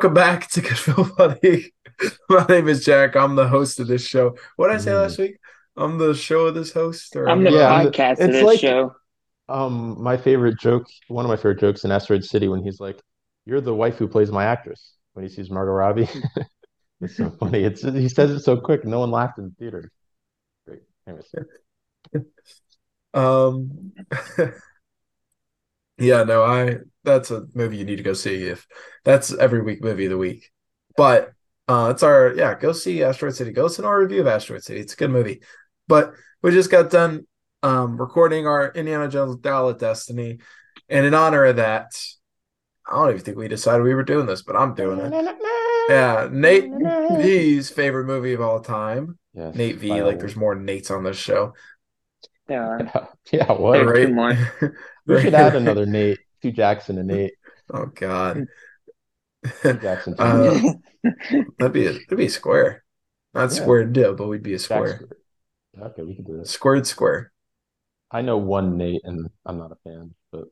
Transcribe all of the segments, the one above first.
Welcome back to Good Film Hunting. My name is Jack. I'm the host of this show. What did I say Mm. last week? I'm the show of this host, or I'm the Yeah, I'm the- of it's this like- show. Um, my favorite joke, one of my favorite jokes in Asteroid City, when he's like, "You're the wife who plays my actress." When he sees Margot Robbie, it's so funny. It's he says it so quick, no one laughed in the theater. Great. Anyways, Um, yeah, no, I that's a movie you need to go see if that's every week movie of the week. But uh it's our yeah, go see Asteroid City. Go listen to our review of Asteroid City. It's a good movie. But we just got done um recording our Indiana Jones Dial of Destiny. And in honor of that, I don't even think we decided we were doing this, but I'm doing it. Yeah, Nate V's favorite movie of all time. Yes, Nate V, by like there's more Nates on this show. There are. yeah, what? There- Right? two more. We should add another Nate, two Jackson and Nate, Oh God. Jackson. two Uh, Nate. That'd be a that'd be a square. Not Yeah. squared deal, but we'd be a square. Square. Okay, we can do this. Squared square. I know one Nate, and I'm not a fan, but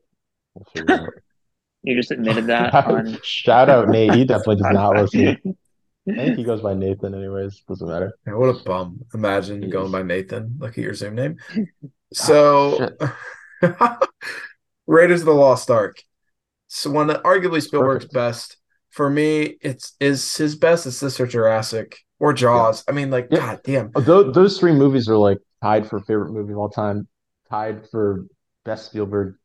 we'll figure it out. You just admitted that on Shout out Nate. He definitely does not listen. I think he goes by Nathan, anyways. Doesn't matter. Yeah, what a bum. Imagine Jeez. going by Nathan. Look at your Zoom name. So Ah, Raiders of the Lost Ark. So one of arguably Spielberg's Perfect. best. For me, it's is his best is Sister Jurassic or Jaws. I mean, like, Yeah. god damn. Those, those three movies are like tied for favorite movie of all time, tied for best Spielberg.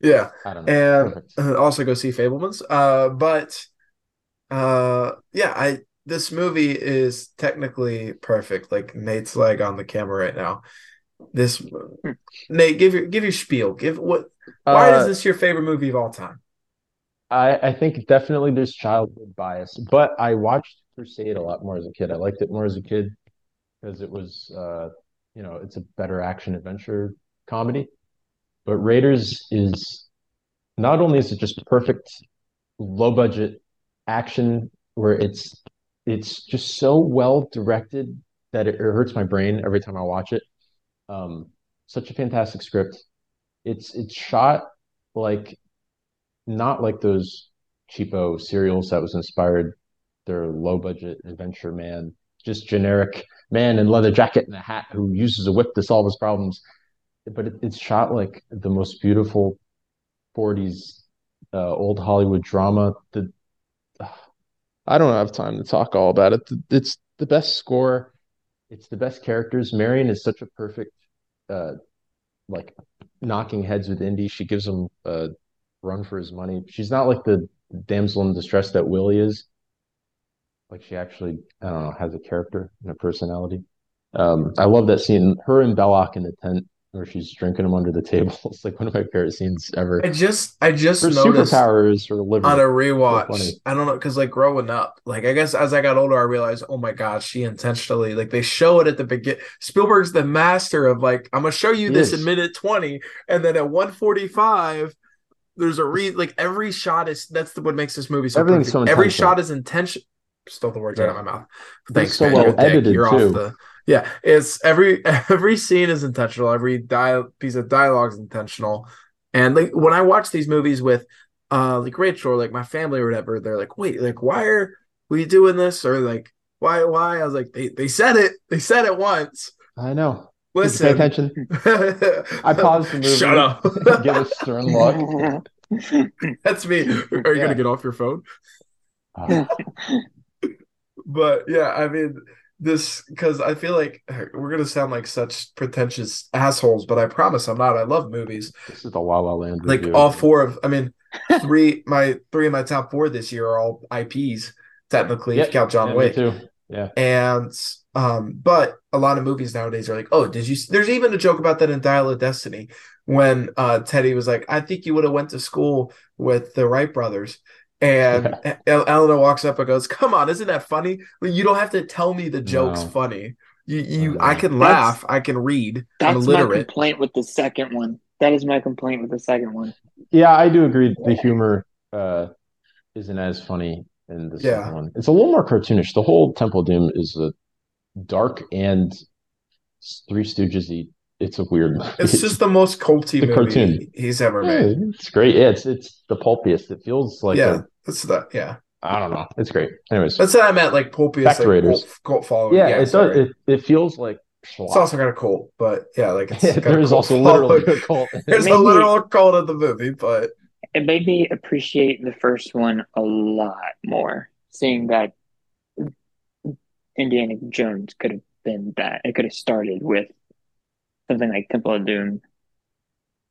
Yeah. I don't know. and Perfect. uh, also go see Fabelmans. Uh, but uh, yeah, I this movie is technically perfect. Like Nate's leg on the camera right now. This Nate, give your give your spiel. Give what? Why Uh, is this your favorite movie of all time? I, I think definitely there's childhood bias, but I watched Crusade a lot more as a kid. I liked it more as a kid because it was, uh, you know, it's a better action adventure comedy. But Raiders is not only is it just perfect low budget action where it's it's just so well directed that it, it hurts my brain every time I watch it. Um, such a fantastic script. It's it's shot like not like those cheapo serials that was inspired their low budget adventure man, just generic man in leather jacket and a hat who uses a whip to solve his problems. But it, it's shot like the most beautiful 40s uh, old Hollywood drama. The I don't have time to talk all about it. It's the best score. It's the best characters. Marion is such a perfect, uh, like knocking heads with Indy. She gives him a run for his money. She's not like the damsel in distress that Willie is. Like she actually, I don't know, has a character and a personality. Um, I love that scene. Her and Belloq in the tent where she's drinking them under the table. It's like one of my favorite scenes ever. I just I just Her noticed superpower is her liver. on a rewatch. funny. I don't know because like growing up, like I guess as I got older, I realized, oh my god, she intentionally like they show it at the begin. Spielberg's the master of like I'm gonna show you He this is. in minute twenty, and then at one forty five. There's a re like every shot is that's the, what makes this movie so Everything's perfect. so Every shot is intention. Stole the words out of my mouth. It's Thanks, so man. well You're edited, You're too. off the. Yeah, it's every every scene is intentional. Every dia- piece of dialogue is intentional. And like when I watch these movies with uh like Rachel or like my family or whatever, they're like, wait, like why are we doing this? Or like why why? I was like, they they said it. They said it once. I know. Listen. Pay attention. I paused the movie. Shut up. Give a stern look. That's me. Are you Yeah. gonna get off your phone? Uh, But yeah, I mean this because I feel like we're gonna sound like such pretentious assholes, but I promise I'm not. I love movies. this is the La La Land like review. all four of i mean three my three of my top four this year are all ips technically if you count john Yeah, wick too. Yeah. and um but a lot of movies nowadays are like oh did you there's even a joke about that in dial of destiny when uh teddy was like i think you would have went to school with the wright brothers and El- Eleanor walks up and goes, "Come on, isn't that funny? You don't have to tell me the joke's No. funny. You, you, know. I can That's- laugh, I can read. I'm That's my complaint with the second one. That is my complaint with the second one. Yeah, I do agree. The humor uh, isn't as funny in the Yeah. second one. It's a little more cartoonish. The whole Temple of Doom is a dark and Three Stooges. It's a weird. It's just the most culty The movie cartoon. he's ever Yeah, made. it's great. Yeah, it's it's the pulpiest. It feels like yeah, a that's that. Yeah, I don't know. It's great. Anyways, That's what I meant. Like pulpiest, Back to like, Raiders. cult, cult following. yeah, it does. It, it feels like schlock. It's also got a cult, but yeah, like it's a there is cult also following. literally a cult. There's a Maybe- literal cult of the movie, but It made me appreciate the first one a lot more, seeing that Indiana Jones could have been that. It could have started with something like Temple of Doom.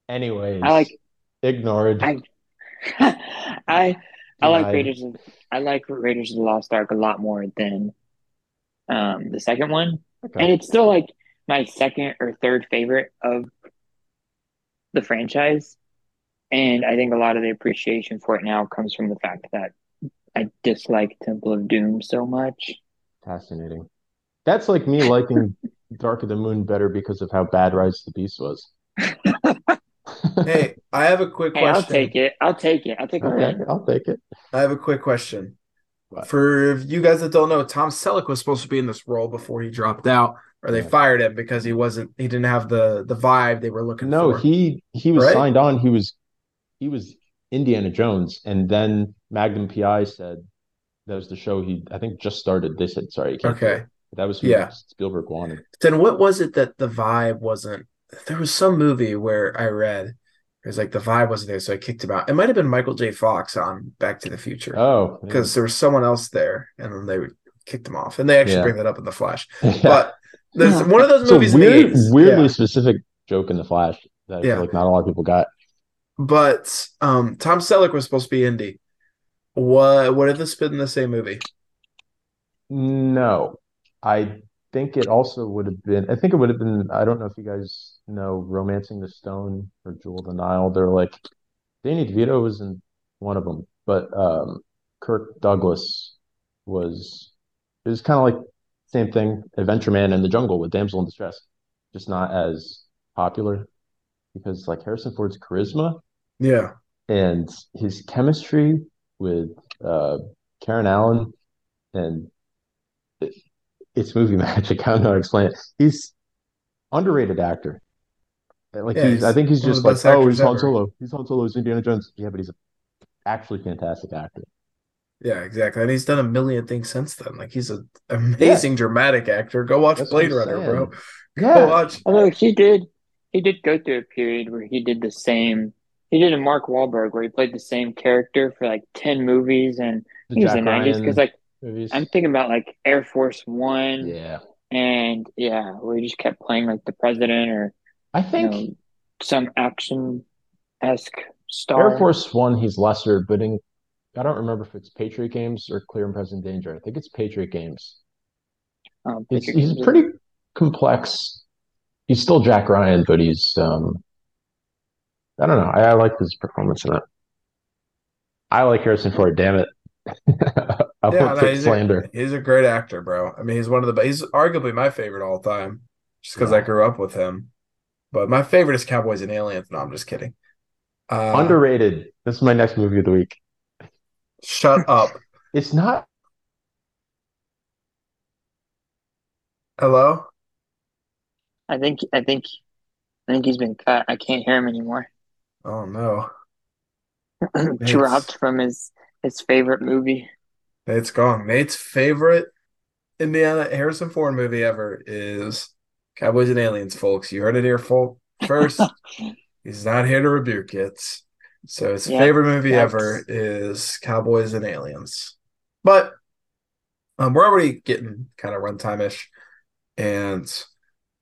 Anyways, I like ignored. I I I like. Raiders of I like Raiders of the Lost Ark a lot more than um the second one. Okay. And it's still like my second or third favorite of the franchise. And I think a lot of the appreciation for it now comes from the fact that I dislike Temple of Doom so much. Fascinating. That's like me liking Dark of the Moon better because of how bad Rise of the Beast was. hey, I have a quick Hey, question. I'll take it. I'll take it. I'll take a Okay. I'll take it. I have a quick question. What? For you guys that don't know, Tom Selleck was supposed to be in this role before he dropped out, or they Yeah. fired him because he wasn't he didn't have the the vibe they were looking No, for. he he was Right? signed on. He was he was Indiana Jones, and then Magnum PI said that was the show he I think just started. They said sorry, you can't do Okay. It. That was who Yeah. Spielberg wanted. Then what was it that the vibe wasn't? There was some movie where I read it was like the vibe wasn't there, so I kicked him out. It might have been Michael J. Fox on Back to the Future Oh, yeah. because there was someone else there, and then they kicked him off. And they actually Yeah. bring that up in the Flash. Yeah. But there's one of those movies weird, in the 80s. weirdly Yeah. specific joke in the Flash that I Yeah. feel like not a lot of people got. But um, Tom Selleck was supposed to be Indy. What would have this been the same movie? No, I think it also would have been. I think it would have been. I don't know if you guys know "Romancing the Stone" or "Jewel of the Nile." They're like Danny DeVito was in one of them, but um, Kirk Douglas was. It was kind of like same thing, Adventure Man in the Jungle with Damsel in Distress, just not as popular because like Harrison Ford's charisma Yeah, and his chemistry with uh, Karen Allen and it's movie magic. I don't know how to explain it. He's underrated actor. Like Yeah, he's, he's I think he's just like, oh, actors he's Han. Solo. He's Han Solo. He's Indiana Jones. Yeah, but he's a actually fantastic actor. yeah, exactly. And he's done a million things since then. Like he's an amazing dramatic actor. Go watch That's what Blade I'm Runner, bro. saying. Go Yeah, watch. Although he did, he did go through a period where he did the same. He did a Mark Wahlberg where he played the same character for like ten movies, and the he was Jack in the nineties. Because like movies. I'm thinking about like Air Force One, Yeah, and yeah, where he just kept playing like the president or I you think know some action esque star. Air Force One he's lesser, but in I don't remember if it's Patriot Games or Clear and Present Danger. I think it's Patriot Games. Um, Patriot he's Games. pretty complex. He's still Jack Ryan, but he's um I don't know. I, I like his performance in it. I like Harrison Ford, damn it. I Yeah, won't no, he's, slander. a, he's a great actor, bro. I mean, he's one of the best. He's arguably my favorite all time, just because I grew up with him. But my favorite is Cowboys and Aliens. No, I'm just kidding. Uh, Underrated. This is my next movie of the week. Shut up. It's not Hello. I think I think I think he's been cut. I can't hear him anymore. Oh no, Dropped from his his favorite movie. Nate's gone. Nate's favorite Indiana Harrison Ford movie ever is Cowboys and Aliens, folks. You heard it here, folk. First, he's not here to rebuke it. So his favorite movie that's- ever is Cowboys and Aliens. But um, we're already getting kind of runtime ish. And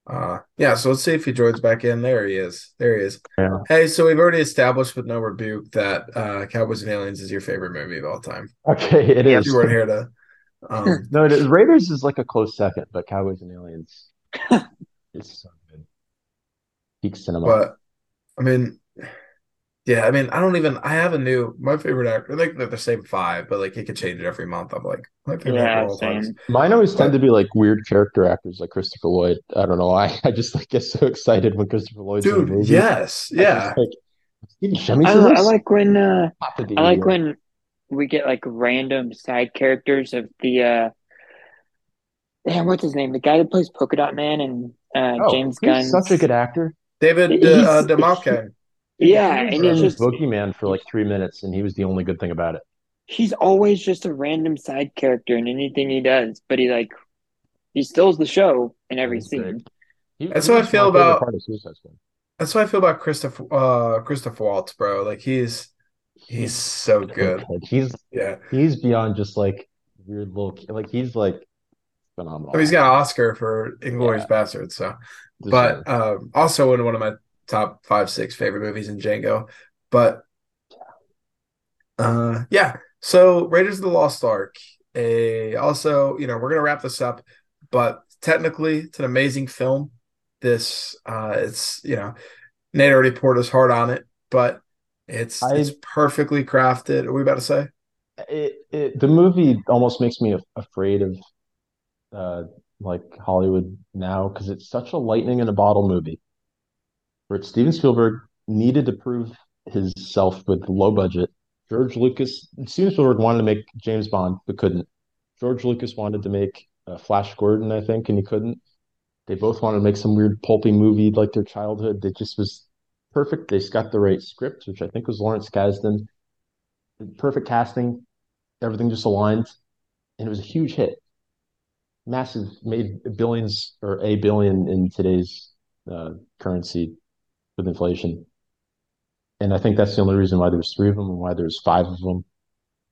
uh yeah, so let's see if he joins back in. There he is. There he is. Yeah. Hey, so we've already established with no rebuke that uh Cowboys and Aliens is your favorite movie of all time. okay. It Yep. is. You weren't here to um No, it is. Raiders is like a close second, but Cowboys and Aliens is so good. Peak cinema. but I mean yeah, I mean I don't even I have a new my favorite actor. Like they're the same five, but like it could change it every month. I'm like my favorite Yeah, of same. Mine always tend to be like weird character actors like Christopher Lloyd. I don't know why. I just like get so excited when Christopher Lloyd's in a Dude, movie. yes. I Yeah. just, like, I, I like when uh I like when we get like random side characters of the uh damn what's his name? The guy that plays Polka Dot Man and uh Oh, James Gunn. Such a good actor. David He's- uh, DeMarco. Yeah, He and was it's in just Boogeyman for like three minutes, and he was the only good thing about it. he's always just a random side character in anything he does, but he like he steals the show in every He's scene. He, That's he how I feel about- part of Suicide Squad. That's what I feel about Christopher uh Christopher Waltz, bro. Like he's he's so good. Like, he's Yeah. he's beyond just like weird little like he's like phenomenal. I mean, he's got an Oscar for Inglourious Basterds, so Deserved. but um also in one of my top five, six favorite movies in Django. But uh yeah. So Raiders of the Lost Ark. A also, you know, we're gonna wrap this up, but technically it's an amazing film. This uh it's you know, Nate already poured his heart on it, but it's I- it's perfectly crafted. Are we about to say? it, it the movie almost makes me afraid of uh like Hollywood now because it's such a lightning in a bottle movie where Steven Spielberg needed to prove himself with low budget. George Lucas, Steven Spielberg wanted to make James Bond but couldn't. George Lucas wanted to make uh, Flash Gordon, I think, and he couldn't. They both wanted to make some weird pulpy movie like their childhood that just was perfect. They got the right script, which I think was Lawrence Kasdan. Perfect casting, everything just aligned, and it was a huge hit. Massive, made billions or a billion in today's uh, currency with inflation. And I think that's the only reason why there's three of them and why there's five of them.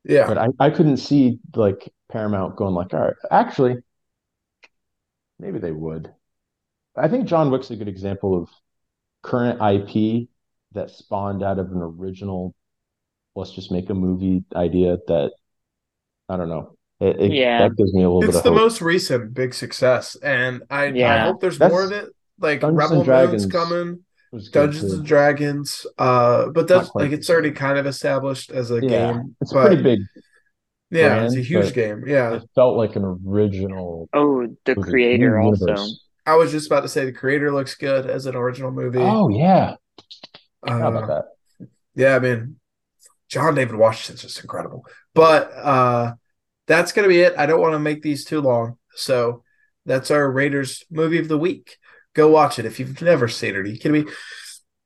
Yeah. But I, I couldn't see like Paramount going like, all right, actually, maybe they would. I think John Wick's a good example of current IP that spawned out of an original, let's just make a movie idea that I don't know. It, it- Yeah. that gives me a little bit It's of the hope. most recent big success, and I I hope there's That's- more of it. Like Dungeons Rebel and Dragons Moon's coming, It was good Dungeons too. and Dragons. Uh, but that's like it's already kind of established as a Yeah, game. it's a but pretty big. yeah, it's a huge game. Yeah, It felt like an original Oh, the creator also. universe. I was just about to say the creator looks good as an original movie. Oh yeah, how about Uh, that? yeah, I mean, John David Washington's just incredible. But uh, that's gonna be it. I don't want to make these too long, so that's our Raiders movie of the week. Go watch it if you've never seen it. Are you kidding me?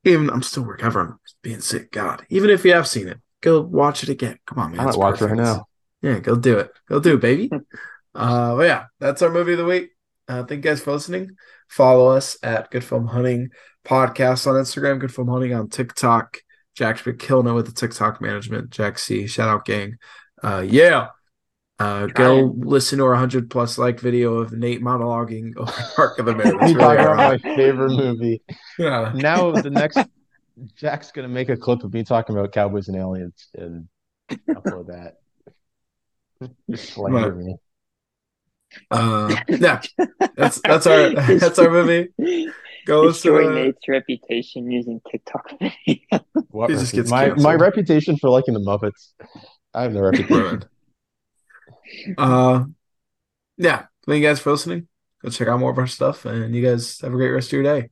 Even I'm still recovering, being sick. God, even if you have seen it, go watch it again. Come on, man. I might it's watch it right now. Yeah, go do it. Go do it, baby. uh, but yeah, that's our movie of the week. Uh, thank you guys for listening. Follow us at Good Film Hunting Podcast on Instagram, Good Film Hunting on TikTok. Jack's been killing it with the TikTok management. Jack C, shout out gang. Uh, yeah. Uh, go listen to our 100 plus like video of Nate monologuing over Ark of the Mirror. It's really about my favorite movie. Yeah. Now the next Jack's gonna make a clip of me talking about cowboys and aliens and upload that. Just slander me. Uh, yeah. That's that's our that's our movie. Go listen Destroy to Nate's reputation using TikTok video. What just gets my canceled. my reputation for liking the Muppets. I have no reputation. Uh, yeah. Thank you guys for listening. Go check out more of our stuff, and you guys have a great rest of your day.